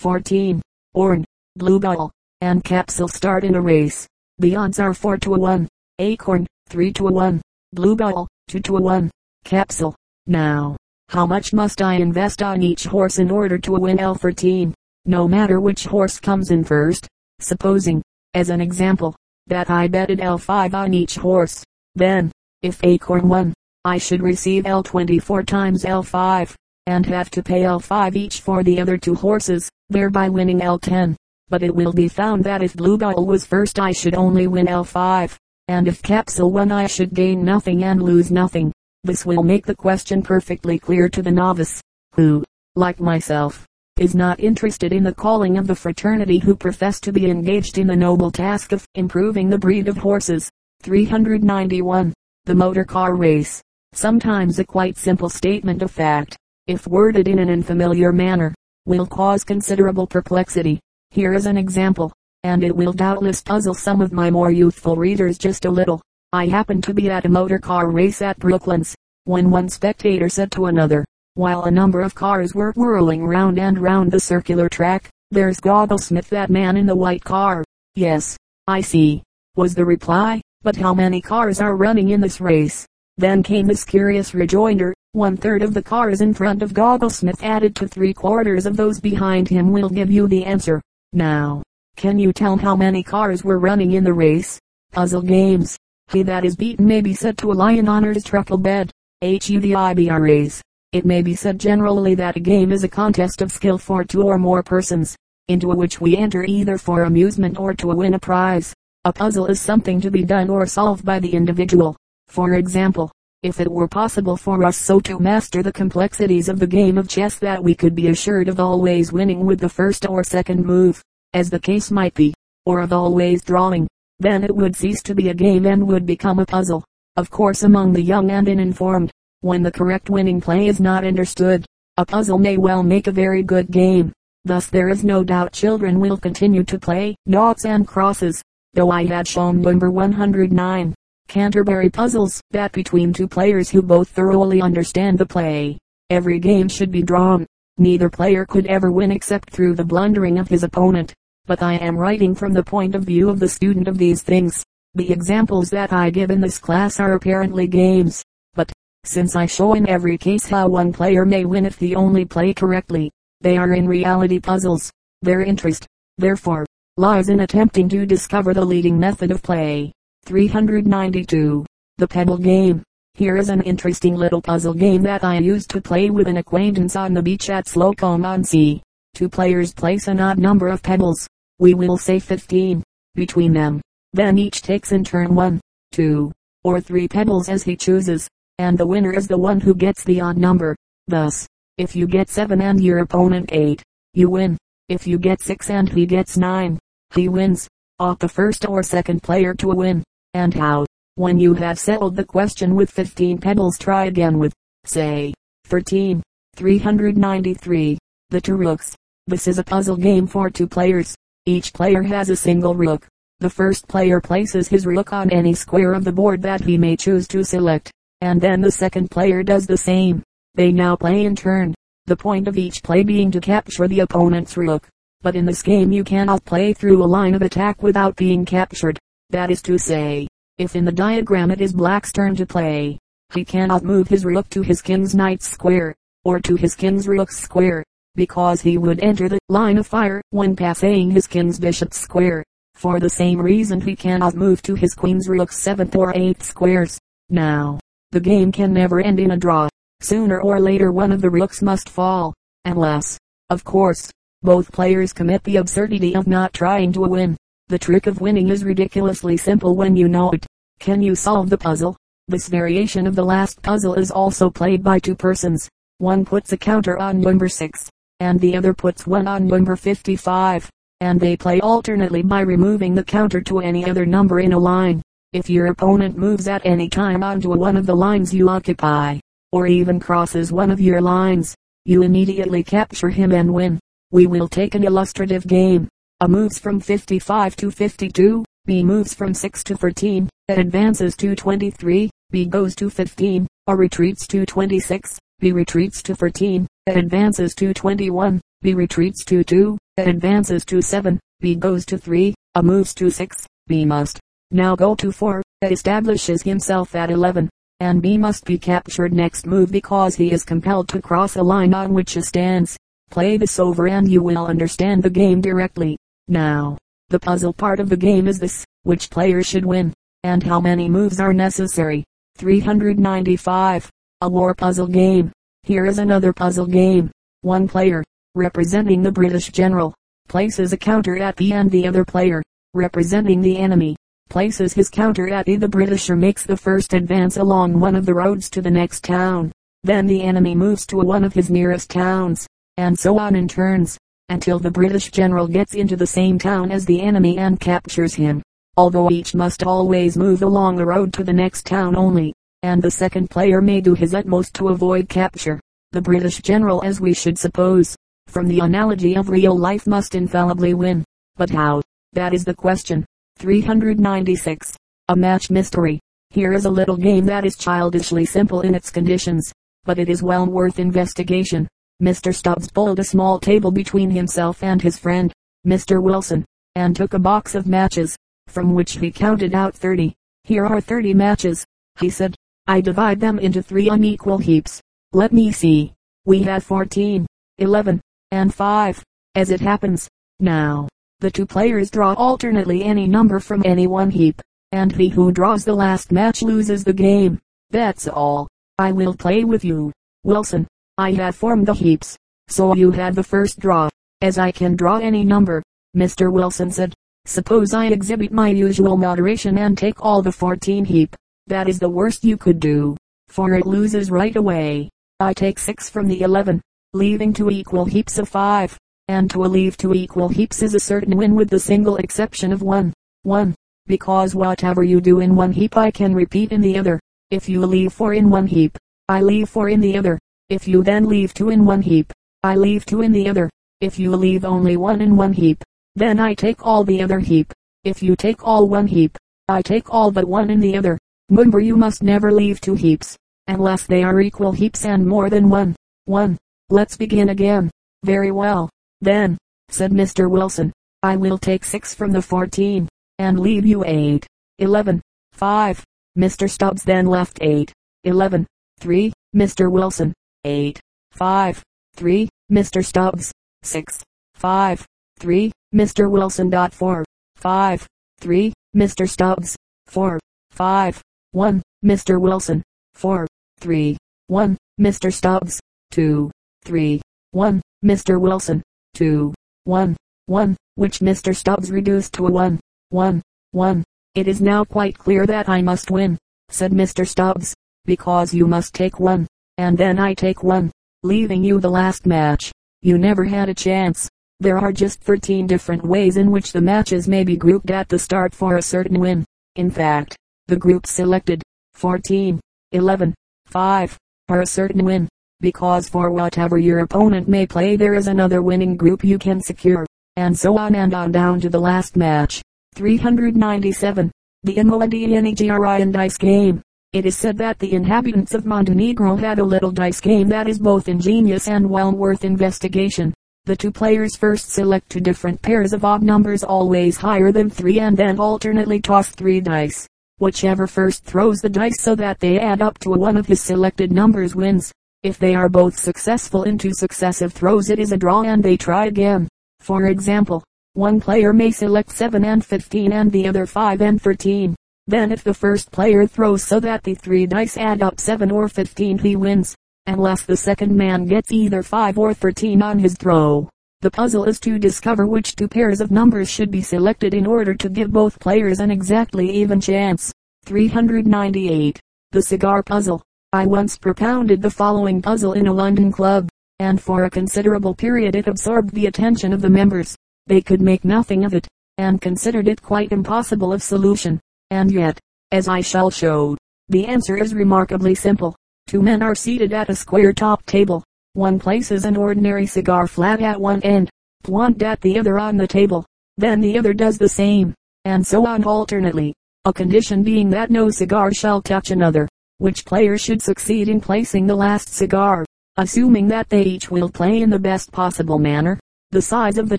14. Orne, Bluebell, and Capsule start in a race. The odds are 4 to 1. Acorn, 3 to 1. Bluebell, 2 to 1. Capsule. Now, how much must I invest on each horse in order to win L14? No matter which horse comes in first. Supposing, as an example, that I betted L5 on each horse. Then, if Acorn won, I should receive L24 times L5, and have to pay L5 each for the other two horses, thereby winning L10 but it will be found that if Bluebell was first I should only win L5, and if Capsule won I should gain nothing and lose nothing. This will make the question perfectly clear to the novice, who, like myself, is not interested in the calling of the fraternity who profess to be engaged in the noble task of improving the breed of horses. 391. The motor car race. Sometimes a quite simple statement of fact, if worded in an unfamiliar manner, will cause considerable perplexity. Here is an example, and it will doubtless puzzle some of my more youthful readers just a little. I happened to be at a motor car race at Brooklands, when one spectator said to another, while a number of cars were whirling round and round the circular track, there's Gogglesmith that man in the white car. Yes, I see, was the reply, but how many cars are running in this race? Then came this curious rejoinder, one third of the cars in front of Gogglesmith added to three quarters of those behind him will give you the answer. Now, can you tell how many cars were running in the race? Puzzle games. He that is beaten may be said to lie in honor's truckle bed. H-U-D-I-B-R-A's. It may be said generally that a game is a contest of skill for two or more persons, into which we enter either for amusement or to win a prize. A puzzle is something to be done or solved by the individual. For example, if it were possible for us so to master the complexities of the game of chess that we could be assured of always winning with the first or second move, as the case might be, or of always drawing, then it would cease to be a game and would become a puzzle. Of course among the young and uninformed, when the correct winning play is not understood, a puzzle may well make a very good game. Thus there is no doubt children will continue to play noughts and crosses, though I had shown number 109. Canterbury puzzles, that between two players who both thoroughly understand the play. Every game should be drawn. Neither player could ever win except through the blundering of his opponent. But I am writing from the point of view of the student of these things. The examples that I give in this class are apparently games. But, since I show in every case how one player may win if he only play correctly, they are in reality puzzles. Their interest, therefore, lies in attempting to discover the leading method of play. 392. The Pebble Game. Here is an interesting little puzzle game that I used to play with an acquaintance on the beach at Slocombe on Sea. Two players place an odd number of pebbles. We will say 15. Between them. Then each takes in turn one, two, or three pebbles as he chooses. And the winner is the one who gets the odd number. Thus, if you get seven and your opponent eight, you win. If you get six and he gets nine, he wins. Ought the first or second player to win and how. When you have settled the question with 15 pebbles try again with, say, 13. 393. The two rooks. This is a puzzle game for two players. Each player has a single rook. The first player places his rook on any square of the board that he may choose to select, and then the second player does the same. They now play in turn, the point of each play being to capture the opponent's rook. But in this game you cannot play through a line of attack without being captured. That is to say, if in the diagram it is black's turn to play, he cannot move his rook to his king's knight's square, or to his king's rook's square, because he would enter the line of fire when passing his king's bishop's square. For the same reason he cannot move to his queen's rook's seventh or eighth squares. Now, the game can never end in a draw. Sooner or later one of the rooks must fall, unless, of course, both players commit the absurdity of not trying to win. The trick of winning is ridiculously simple when you know it. Can you solve the puzzle? This variation of the last puzzle is also played by two persons. One puts a counter on number 6, and the other puts one on number 55, and they play alternately by removing the counter to any other number in a line. If your opponent moves at any time onto one of the lines you occupy, or even crosses one of your lines, you immediately capture him and win. We will take an illustrative game. A moves from 55 to 52. B moves from 6 to 13. A advances to 23. B goes to 15. A retreats to 26. B retreats to 14. A advances to 21. B retreats to 2. A advances to 7, B goes to 3, A moves to 6, B must now go to 4, A establishes himself at 11, and B must be captured next move because he is compelled to cross a line on which A stands. Play this over and you will understand the game directly. Now, the puzzle part of the game is this, which player should win, and how many moves are necessary. 395. A war puzzle game. Here is another puzzle game. One player, representing the British general, places a counter at the end. the other player, representing the enemy, places his counter at E. The Britisher makes the first advance along one of the roads to the next town. Then the enemy moves to one of his nearest towns, and so on in turns, until the British general gets into the same town as the enemy and captures him. Although each must always move along the road to the next town only, and the second player may do his utmost to avoid capture. The British general as we should suppose, from the analogy of real life must infallibly win. But how? That is the question. 396. A match mystery. Here is a little game that is childishly simple in its conditions, but it is well worth investigation. Mr. Stubbs pulled a small table between himself and his friend, Mr. Wilson, and took a box of matches, from which he counted out thirty. Here are thirty matches, he said. I divide them into three unequal heaps. Let me see. We have fourteen, eleven, and five, as it happens. Now, the two players draw alternately any number from any one heap, and he who draws the last match loses the game. That's all. I will play with you, Wilson. I have formed the heaps, so you have the first draw, as I can draw any number. Mr. Wilson said, suppose I exhibit my usual moderation and take all the 14 heap. That is the worst you could do, for it loses right away. I take 6 from the 11, leaving two equal heaps of 5 and to leave two equal heaps is a certain win with the single exception of one. 1. Because whatever you do in one heap I can repeat in the other. If you leave four in one heap, I leave four in the other. If you then leave two in one heap, I leave two in the other. If you leave only one in one heap, then I take all the other heap. If you take all one heap, I take all but one in the other. Remember you must never leave two heaps, unless they are equal heaps and more than one. 1. Let's begin again. Very well. Then, said Mr. Wilson, I will take six from the fourteen, and leave you eight. Eleven. Five. Mr. Stubbs then left eight. Eleven. Three. Mr. Wilson. Eight. Five. Three. Mr. Stubbs. Six. Five. Three. Mr. Wilson. Four. Five. Three. Mr. Stubbs. Four. Five. One. Mr. Wilson. Four. Three. One. Mr. Stubbs. Two. Three. One. Mr. Wilson. 2, 1, 1, which Mr. Stubbs reduced to a 1, 1, 1. It is now quite clear that I must win, said Mr. Stubbs, because you must take one, and then I take one, leaving you the last match. You never had a chance. There are just 13 different ways in which the matches may be grouped at the start for a certain win. In fact, the groups selected, 14, 11, 5, are a certain win because for whatever your opponent may play there is another winning group you can secure, and so on and on down to the last match. 397. The Invalidinian dice game. It is said that the inhabitants of Montenegro had a little dice game that is both ingenious and well worth investigation. The two players first select two different pairs of odd numbers always higher than three and then alternately toss three dice. Whichever first throws the dice so that they add up to one of his selected numbers wins. If they are both successful in two successive throws it is a draw and they try again. For example, one player may select 7 and 15 and the other 5 and 13. Then if the first player throws so that the three dice add up 7 or 15 he wins, unless the second man gets either 5 or 13 on his throw. The puzzle is to discover which two pairs of numbers should be selected in order to give both players an exactly even chance. 398. The Cigar Puzzle. I once propounded the following puzzle in a London club, and for a considerable period it absorbed the attention of the members. They could make nothing of it, and considered it quite impossible of solution. And yet, as I shall show, the answer is remarkably simple. Two men are seated at a square top table. One places an ordinary cigar flat at one end, one at the other on the table. Then the other does the same, and so on alternately. A condition being that no cigar shall touch another which player should succeed in placing the last cigar, assuming that they each will play in the best possible manner. The size of the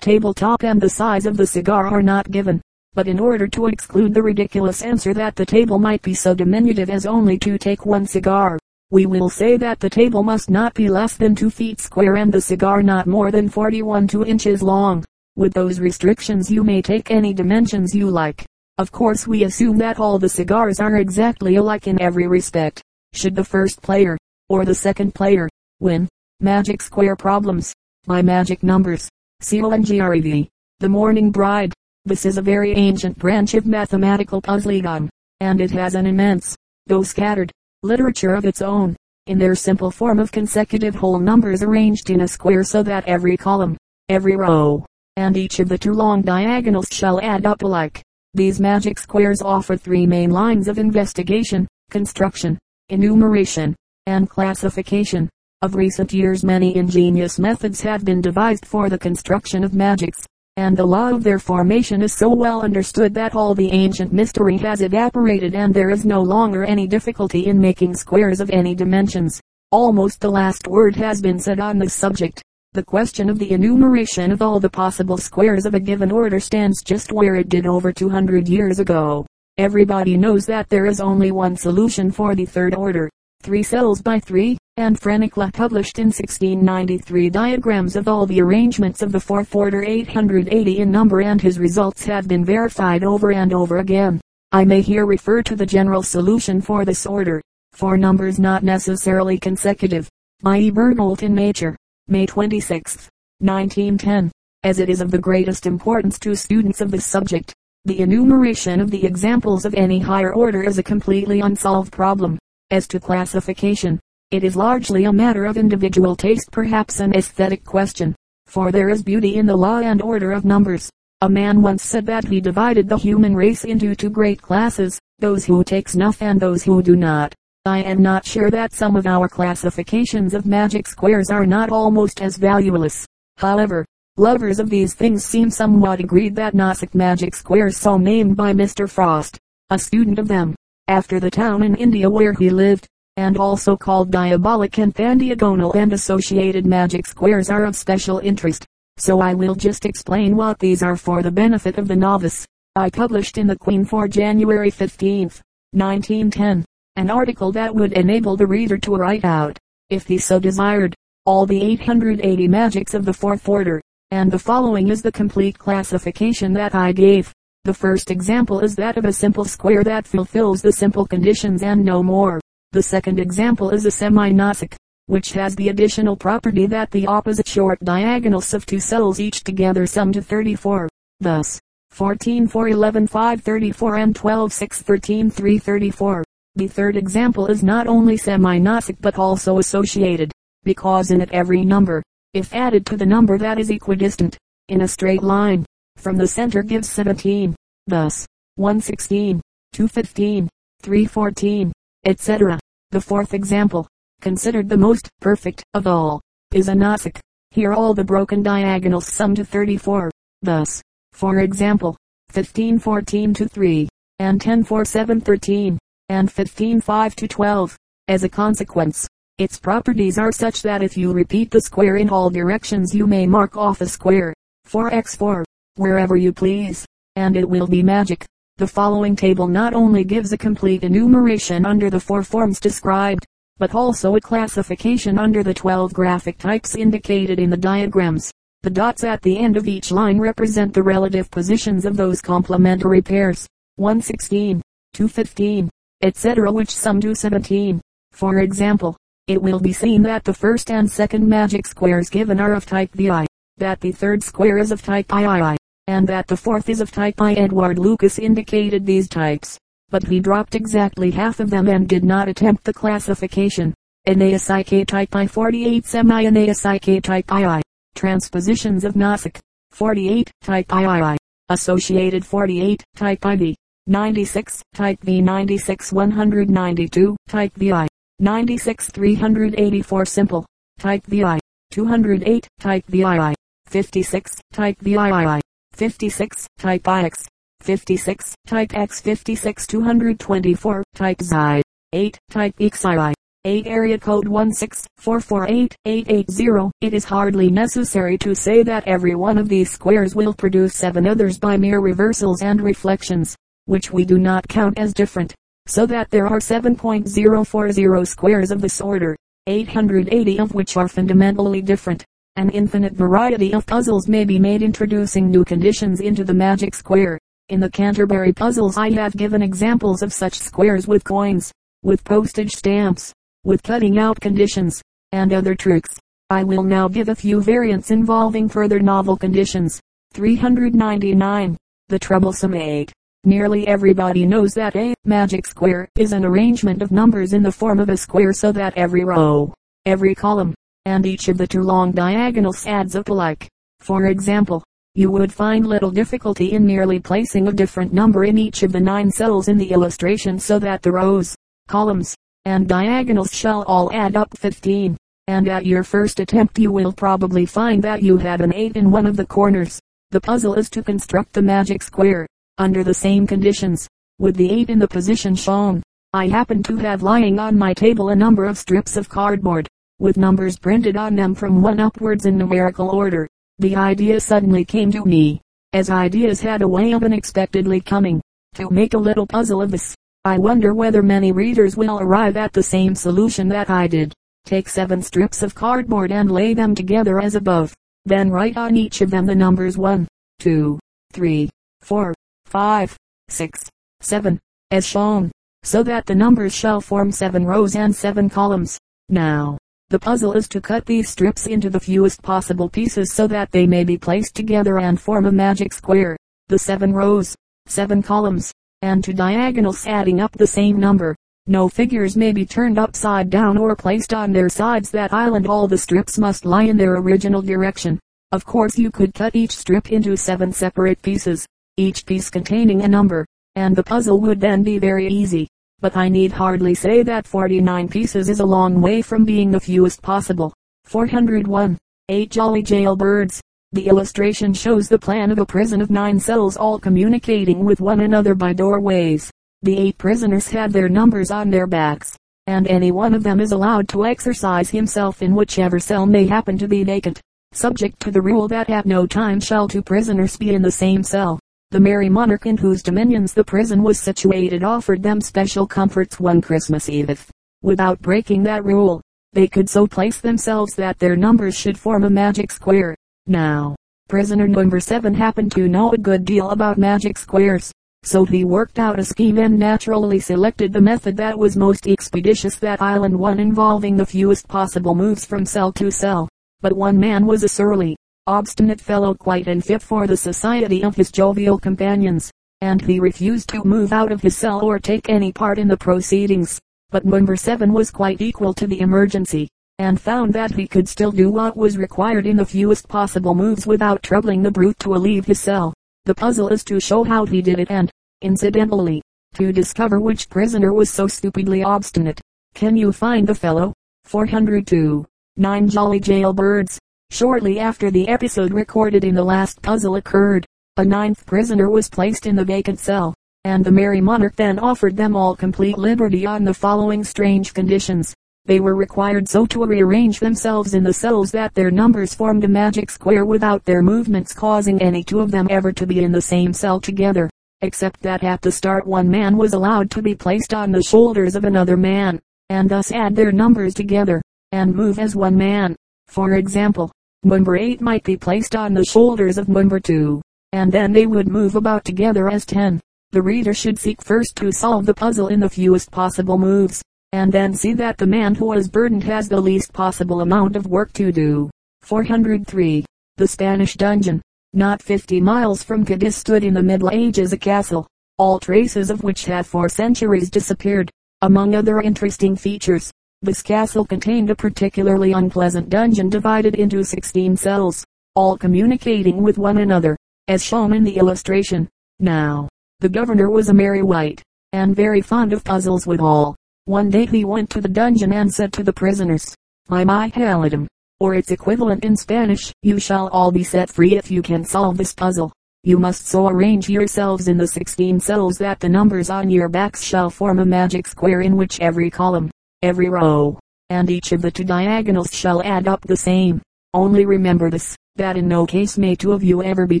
tabletop and the size of the cigar are not given. But in order to exclude the ridiculous answer that the table might be so diminutive as only to take one cigar, we will say that the table must not be less than 2 feet square and the cigar not more than 41 2 inches long. With those restrictions you may take any dimensions you like. Of course we assume that all the cigars are exactly alike in every respect. Should the first player, or the second player, win, magic square problems, by magic numbers, C-O-N-G-R-E-V, the morning bride. This is a very ancient branch of mathematical puzzling, and it has an immense, though scattered, literature of its own, in their simple form of consecutive whole numbers arranged in a square so that every column, every row, and each of the two long diagonals shall add up alike. These magic squares offer three main lines of investigation, construction, enumeration, and classification. Of recent years many ingenious methods have been devised for the construction of magics, and the law of their formation is so well understood that all the ancient mystery has evaporated and there is no longer any difficulty in making squares of any dimensions. Almost the last word has been said on this subject. The question of the enumeration of all the possible squares of a given order stands just where it did over 200 years ago. Everybody knows that there is only one solution for the third order. Three cells by three, and Frénicle published in 1693 diagrams of all the arrangements of the fourth order 880 in number and his results have been verified over and over again. I may here refer to the general solution for this order, for numbers not necessarily consecutive, by E. Bergholt in Nature. May 26, 1910, as it is of the greatest importance to students of this subject. The enumeration of the examples of any higher order is a completely unsolved problem. As to classification, it is largely a matter of individual taste perhaps an aesthetic question, for there is beauty in the law and order of numbers. A man once said that he divided the human race into two great classes, those who take snuff and those who do not. I am not sure that some of our classifications of magic squares are not almost as valueless. However, lovers of these things seem somewhat agreed that Nasik magic squares so named by Mr. Frost, a student of them, after the town in India where he lived, and also called diabolic and pandiagonal and associated magic squares are of special interest. So I will just explain what these are for the benefit of the novice. I published in the Queen for January 15, 1910 an article that would enable the reader to write out, if he so desired, all the 880 magics of the fourth order, and the following is the complete classification that I gave. The first example is that of a simple square that fulfills the simple conditions and no more. The second example is a semi-Nasik, which has the additional property that the opposite short diagonals of two cells each together sum to 34. Thus, 14 4 11 5 34 and 12 6 13 3 34. The third example is not only semi-Nasik but also associated, because in it every number, if added to the number that is equidistant, in a straight line, from the center gives 17. Thus, 116, 215, 314, etc. The fourth example, considered the most perfect of all, is a Nasik. Here all the broken diagonals sum to 34. Thus, for example, 15 14 to 3, and 10 4 7 13 and 15 5 to 12. As a consequence, its properties are such that if you repeat the square in all directions you may mark off a square, 4x4, wherever you please, and it will be magic. The following table not only gives a complete enumeration under the four forms described, but also a classification under the 12 graphic types indicated in the diagrams. The dots at the end of each line represent the relative positions of those complementary pairs. 116, 215, etc. which sum to 17. For example, it will be seen that the first and second magic squares given are of type VI, that the third square is of type III, and that the fourth is of type I. Edward Lucas indicated these types, but he dropped exactly half of them and did not attempt the classification. Anaeapsyche type I 48 semi-Anaeapsyche type II. Transpositions of Nasik. 48 type III. Associated 48 type IV. 96, type V 96 192, type VI, 96 384 simple, type VI, 208, type VII, 56, type VII, 56, type IX, 56, type X 56 224, type XI, 8, type XII, 8 area code 164488880. It is hardly necessary to say that every one of these squares will produce seven others by mere reversals and reflections, which we do not count as different, so that there are 7.040 squares of this order, 880 of which are fundamentally different. An infinite variety of puzzles may be made introducing new conditions into the magic square. In the Canterbury puzzles I have given examples of such squares with coins, with postage stamps, with cutting out conditions, and other tricks. I will now give a few variants involving further novel conditions. 399. The Troublesome 8. Nearly everybody knows that a magic square is an arrangement of numbers in the form of a square so that every row, every column, and each of the two long diagonals adds up alike. For example, you would find little difficulty in merely placing a different number in each of the nine cells in the illustration so that the rows, columns, and diagonals shall all add up 15, and at your first attempt you will probably find that you have an 8 in one of the corners. The puzzle is to construct the magic square, under the same conditions, with the 8 in the position shown. I happen to have lying on my table a number of strips of cardboard, with numbers printed on them from 1 upwards in numerical order. The idea suddenly came to me, as ideas had a way of unexpectedly coming, to make a little puzzle of this. I wonder whether many readers will arrive at the same solution that I did. Take seven strips of cardboard and lay them together as above. Then write on each of them the numbers 1, 2, 3, 4, 5, 6, 7, as shown, so that the numbers shall form seven rows and seven columns. Now, the puzzle is to cut these strips into the fewest possible pieces so that they may be placed together and form a magic square. The seven rows, seven columns, and two diagonals adding up the same number. No figures may be turned upside down or placed on their sides that island all the strips must lie in their original direction. Of course you could cut each strip into seven separate pieces, each piece containing a number, and the puzzle would then be very easy. But I need hardly say that 49 pieces is a long way from being the fewest possible. 401. 8 jolly jailbirds. The illustration shows the plan of a prison of nine cells all communicating with one another by doorways. The eight prisoners had their numbers on their backs, and any one of them is allowed to exercise himself in whichever cell may happen to be vacant, subject to the rule that at no time shall two prisoners be in the same cell. The merry monarch in whose dominions the prison was situated offered them special comforts one Christmas Eve. Without breaking that rule, they could so place themselves that their numbers should form a magic square. Now, prisoner number 7 happened to know a good deal about magic squares. So he worked out a scheme and naturally selected the method that was most expeditious that island one involving the fewest possible moves from cell to cell. But one man was a surly, obstinate fellow quite unfit for the society of his jovial companions, and he refused to move out of his cell or take any part in the proceedings. But number seven was quite equal to the emergency and found that he could still do what was required in the fewest possible moves without troubling the brute to leave his cell. The puzzle is to show how he did it and, incidentally, to discover which prisoner was so stupidly obstinate. Can you find the fellow? 402. Nine Jolly Jailbirds. Shortly after the episode recorded in the last puzzle occurred, a ninth prisoner was placed in the vacant cell, and the Merry Monarch then offered them all complete liberty on the following strange conditions. They were required so to rearrange themselves in the cells that their numbers formed a magic square without their movements causing any two of them ever to be in the same cell together, except that at the start one man was allowed to be placed on the shoulders of another man, and thus add their numbers together, and move as one man. For example, number 8 might be placed on the shoulders of number 2, and then they would move about together as 10. The reader should seek first to solve the puzzle in the fewest possible moves and then see that the man who is burdened has the least possible amount of work to do. 403. The Spanish Dungeon. Not 50 miles from Cadiz stood in the Middle Ages a castle, all traces of which had for centuries disappeared. Among other interesting features, this castle contained a particularly unpleasant dungeon divided into 16 cells, all communicating with one another, as shown in the illustration. Now, the governor was a merry wight, and very fond of puzzles withal. One day he went to the dungeon and said to the prisoners, By my halidom, or its equivalent in Spanish, you shall all be set free if you can solve this puzzle. You must so arrange yourselves in the 16 cells that the numbers on your backs shall form a magic square in which every column, every row, and each of the two diagonals shall add up the same. Only remember this, that in no case may two of you ever be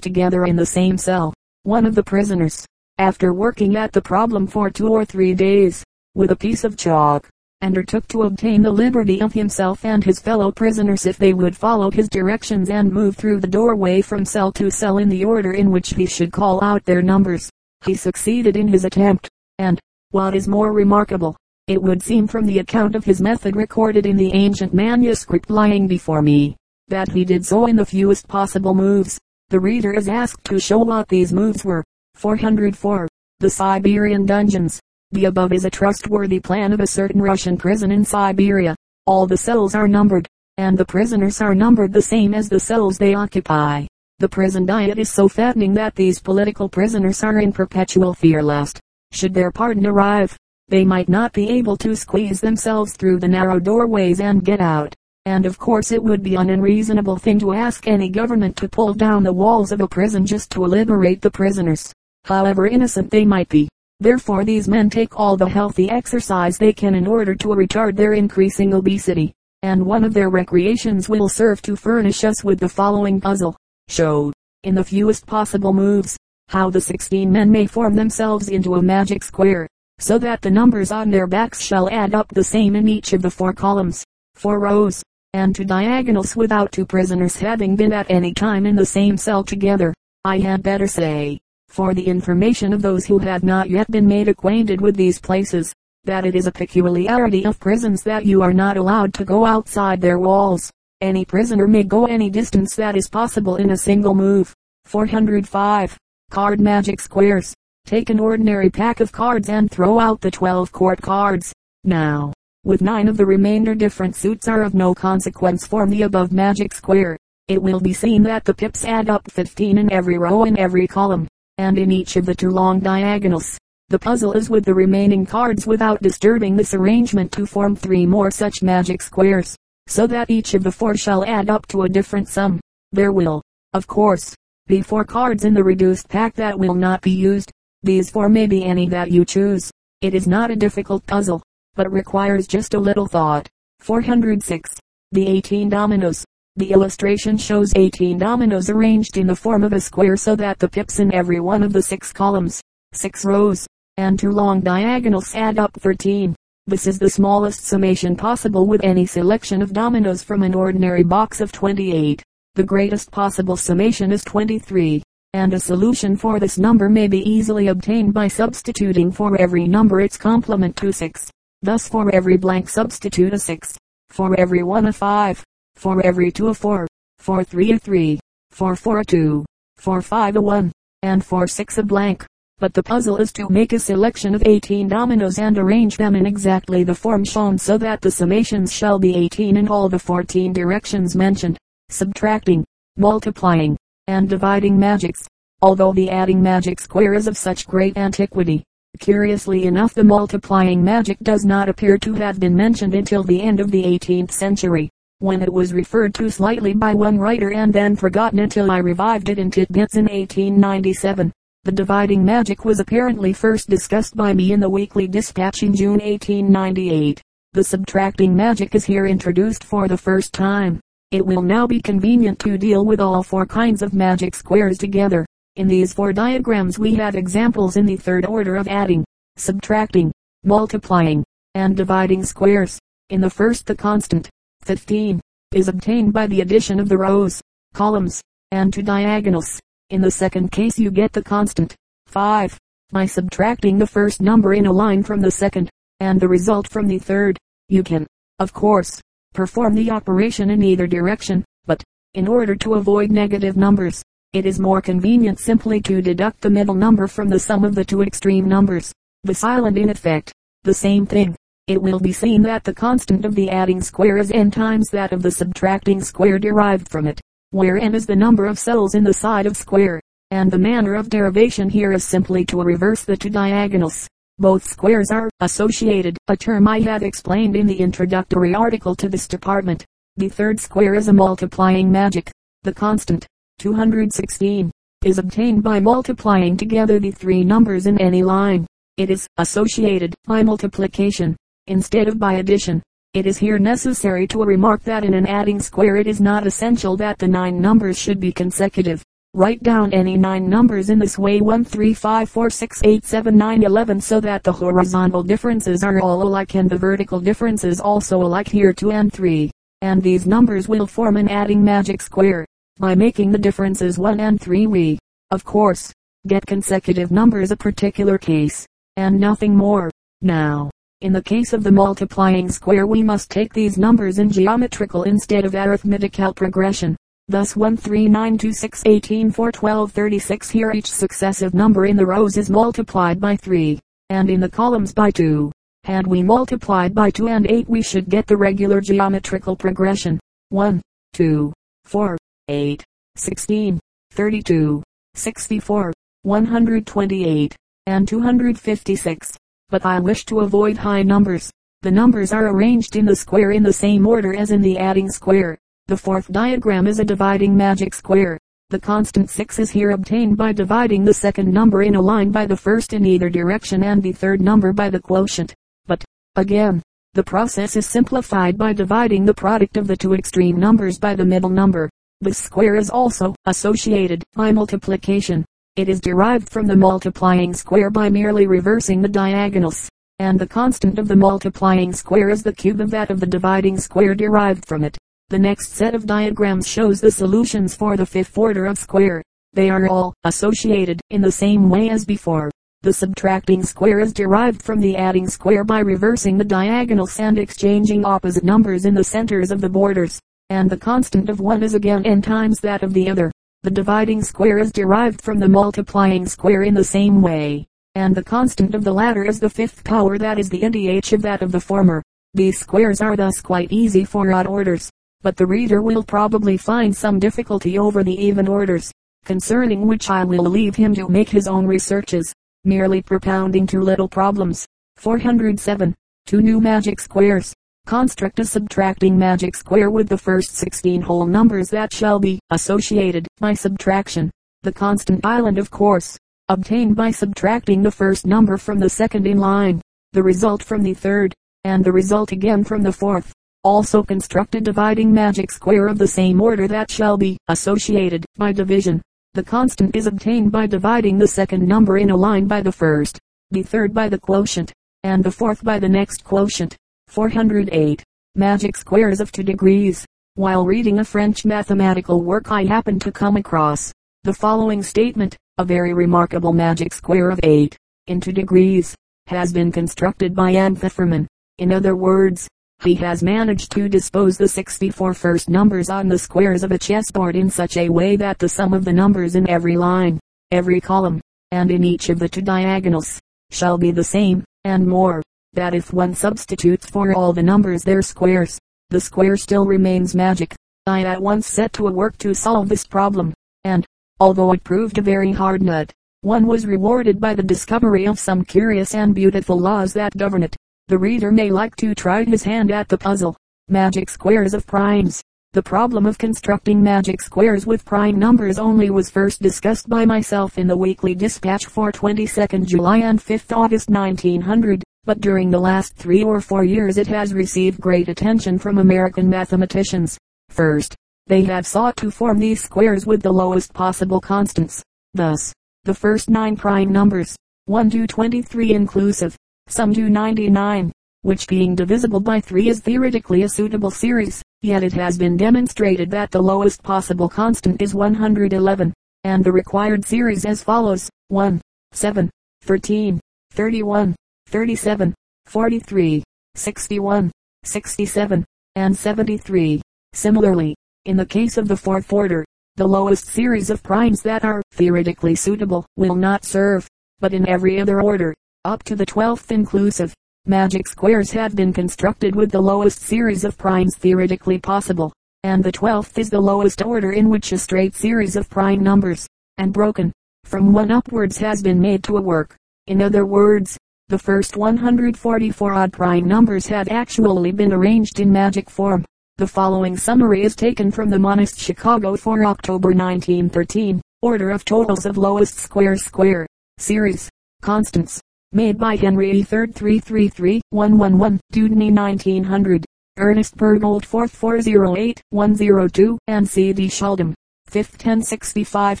together in the same cell. One of the prisoners, after working at the problem for two or three days, with a piece of chalk, undertook to obtain the liberty of himself and his fellow prisoners if they would follow his directions and move through the doorway from cell to cell in the order in which he should call out their numbers. He succeeded in his attempt, and, what is more remarkable, it would seem from the account of his method recorded in the ancient manuscript lying before me, that he did so in the fewest possible moves. The reader is asked to show what these moves were. 404. The Siberian Dungeons. The above is a trustworthy plan of a certain Russian prison in Siberia. All the cells are numbered, and the prisoners are numbered the same as the cells they occupy. The prison diet is so fattening that these political prisoners are in perpetual fear lest, should their pardon arrive, they might not be able to squeeze themselves through the narrow doorways and get out. And of course it would be an unreasonable thing to ask any government to pull down the walls of a prison just to liberate the prisoners, however innocent they might be. Therefore these men take all the healthy exercise they can in order to retard their increasing obesity. And one of their recreations will serve to furnish us with the following puzzle. Show, in the fewest possible moves, how the 16 men may form themselves into a magic square, so that the numbers on their backs shall add up the same in each of the four columns, four rows, and two diagonals without two prisoners having been at any time in the same cell together. I had better say, for the information of those who have not yet been made acquainted with these places, that it is a peculiarity of prisons that you are not allowed to go outside their walls. Any prisoner may go any distance that is possible in a single move. 405. Card Magic Squares. Take an ordinary pack of cards and throw out the 12 court cards. Now, with nine of the remainder different suits are of no consequence form the above magic square. It will be seen that the pips add up 15 in every row in every column and in each of the two long diagonals. The puzzle is with the remaining cards without disturbing this arrangement to form three more such magic squares, so that each of the four shall add up to a different sum. There will, of course, be four cards in the reduced pack that will not be used. These four may be any that you choose. It is not a difficult puzzle, but requires just a little thought. 406. The 18 dominoes. The illustration shows 18 dominoes arranged in the form of a square so that the pips in every one of the six columns, six rows, and two long diagonals add up 13. This is the smallest summation possible with any selection of dominoes from an ordinary box of 28. The greatest possible summation is 23, and a solution for this number may be easily obtained by substituting for every number its complement to 6. Thus for every blank substitute a 6, for every one a 5, for every two a four, for three a three, for four a two, for five a one, and for six a blank. But the puzzle is to make a selection of 18 dominoes and arrange them in exactly the form shown so that the summations shall be 18 in all the 14 directions mentioned. Subtracting, multiplying, and dividing magics. Although the adding magic square is of such great antiquity, curiously enough the multiplying magic does not appear to have been mentioned until the end of the 18th century when it was referred to slightly by one writer and then forgotten until I revived it in Tit-Bits in 1897. The dividing magic was apparently first discussed by me in the Weekly Dispatch in June 1898. The subtracting magic is here introduced for the first time. It will now be convenient to deal with all four kinds of magic squares together. In these four diagrams we have examples in the third order of adding, subtracting, multiplying, and dividing squares. In the first the constant, 15, is obtained by the addition of the rows, columns, and two diagonals. In the second case you get the constant, 5, by subtracting the first number in a line from the second, and the result from the third. You can, of course, perform the operation in either direction, but, in order to avoid negative numbers, it is more convenient simply to deduct the middle number from the sum of the two extreme numbers. The silent in effect, the same thing it will be seen that the constant of the adding square is n times that of the subtracting square derived from it, where n is the number of cells in the side of square, and the manner of derivation here is simply to reverse the two diagonals. Both squares are associated, a term I had explained in the introductory article to this department. The third square is a multiplying magic. The constant, 216, is obtained by multiplying together the three numbers in any line. It is associated by multiplication instead of by addition. It is here necessary to remark that in an adding square it is not essential that the nine numbers should be consecutive. Write down any nine numbers in this way 1, 3, 5, 4, 6, 8, 7, 9, 11 so that the horizontal differences are all alike and the vertical differences also alike here 2 and 3. And these numbers will form an adding magic square. By making the differences 1 and 3 we, of course, get consecutive numbers a particular case, and nothing more. Now, in the case of the multiplying square we must take these numbers in geometrical instead of arithmetical progression. Thus 1, 3, 9, 2, 6, 18, 4, 12, 36 here each successive number in the rows is multiplied by 3, and in the columns by 2. Had we multiplied by 2 and 8 we should get the regular geometrical progression. 1, 2, 4, 8, 16, 32, 64, 128, and 256. But I wish to avoid high numbers. The numbers are arranged in the square in the same order as in the adding square. The fourth diagram is a dividing magic square. The constant 6 is here obtained by dividing the second number in a line by the first in either direction and the third number by the quotient. But, again, the process is simplified by dividing the product of the two extreme numbers by the middle number. The square is also associated by multiplication. It is derived from the multiplying square by merely reversing the diagonals, and the constant of the multiplying square is the cube of that of the dividing square derived from it. The next set of diagrams shows the solutions for the fifth order of square. They are all associated in the same way as before. The subtracting square is derived from the adding square by reversing the diagonals and exchanging opposite numbers in the centers of the borders. And the constant of one is again n times that of the other. The dividing square is derived from the multiplying square in the same way. And the constant of the latter is the fifth power that is the nth of that of the former. These squares are thus quite easy for odd orders but the reader will probably find some difficulty over the even orders, concerning which I will leave him to make his own researches, merely propounding two little problems. 407. Two new magic squares. Construct a subtracting magic square with the first 16 whole numbers that shall be associated by subtraction. The constant island of course, obtained by subtracting the first number from the second in line, the result from the third, and the result again from the fourth. Also construct a dividing magic square of the same order that shall be associated by division. The constant is obtained by dividing the second number in a line by the first, the third by the quotient, and the fourth by the next quotient. 408. Magic squares of two degrees. While reading a French mathematical work I happened to come across the following statement. A very remarkable magic square of 8 in two degrees has been constructed by M. Pfeffermann. In other words, he has managed to dispose the 64 first numbers on the squares of a chessboard in such a way that the sum of the numbers in every line, every column, and in each of the two diagonals, shall be the same, and more, that if one substitutes for all the numbers their squares, the square still remains magic. I at once set to work to solve this problem, and, although it proved a very hard nut, one was rewarded by the discovery of some curious and beautiful laws that govern it. The reader may like to try his hand at the puzzle. Magic squares of primes. The problem of constructing magic squares with prime numbers only was first discussed by myself in the Weekly Dispatch for 22nd July and 5th August 1900, but during the last three or four years it has received great attention from American mathematicians. First, they have sought to form these squares with the lowest possible constants. Thus, the first nine prime numbers, 1 to 23 inclusive, some do 99, which being divisible by 3 is theoretically a suitable series, yet it has been demonstrated that the lowest possible constant is 111, and the required series as follows, 1, 7, 13, 31, 37, 43, 61, 67, and 73. Similarly, in the case of the fourth order, the lowest series of primes that are theoretically suitable will not serve, but in every other order, up to the 12th inclusive. Magic squares have been constructed with the lowest series of primes theoretically possible, and the 12th is the lowest order in which a straight series of prime numbers, and broken, from 1 upwards has been made to a work. In other words, the first 144 odd prime numbers have actually been arranged in magic form. The following summary is taken from the Monist Chicago for October 1913. Order of totals of lowest square square. Series. Constants. Made by Henry III 3rd 333 111 Dudeney 1900. Ernest Bergholt 4th 408 102 and C. D. Shuldham. 5th 1065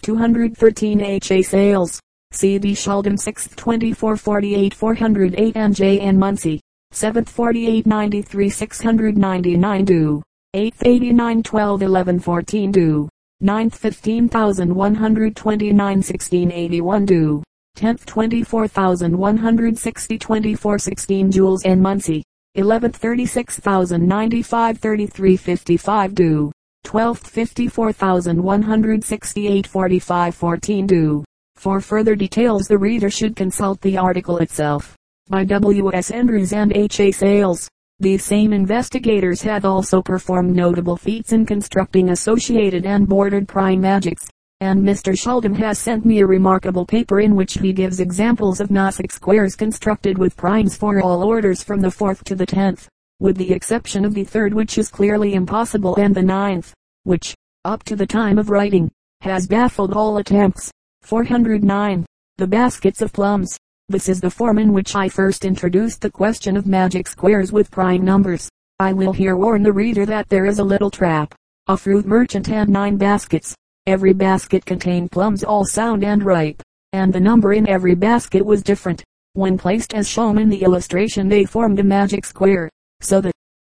213 H. A. Sales. C. D. Shuldham 6th 2448 408 and J. N. Munsey. 7th 48 93 699 do. 8th 89 12 11 14 do. 9th 15129 1681 do. 10th 24160 24 16 Jules N. Munsey. 11th 36,095 33 55 do. 12th 54,168 45 14 do. For further details the reader should consult the article itself. By W. S. Andrews and H. A. Sayles. These same investigators had also performed notable feats in constructing associated and bordered prime magics, and Mr. Shuldham has sent me a remarkable paper in which he gives examples of Nasik squares constructed with primes for all orders from the fourth to the tenth, with the exception of the third which is clearly impossible and the ninth, which, up to the time of writing, has baffled all attempts. 409. The baskets of plums. This is the form in which I first introduced the question of magic squares with prime numbers. I will here warn the reader that there is a little trap. A fruit merchant had nine baskets. Every basket contained plums all sound and ripe, and the number in every basket was different. When placed as shown in the illustration they formed a magic square, so that,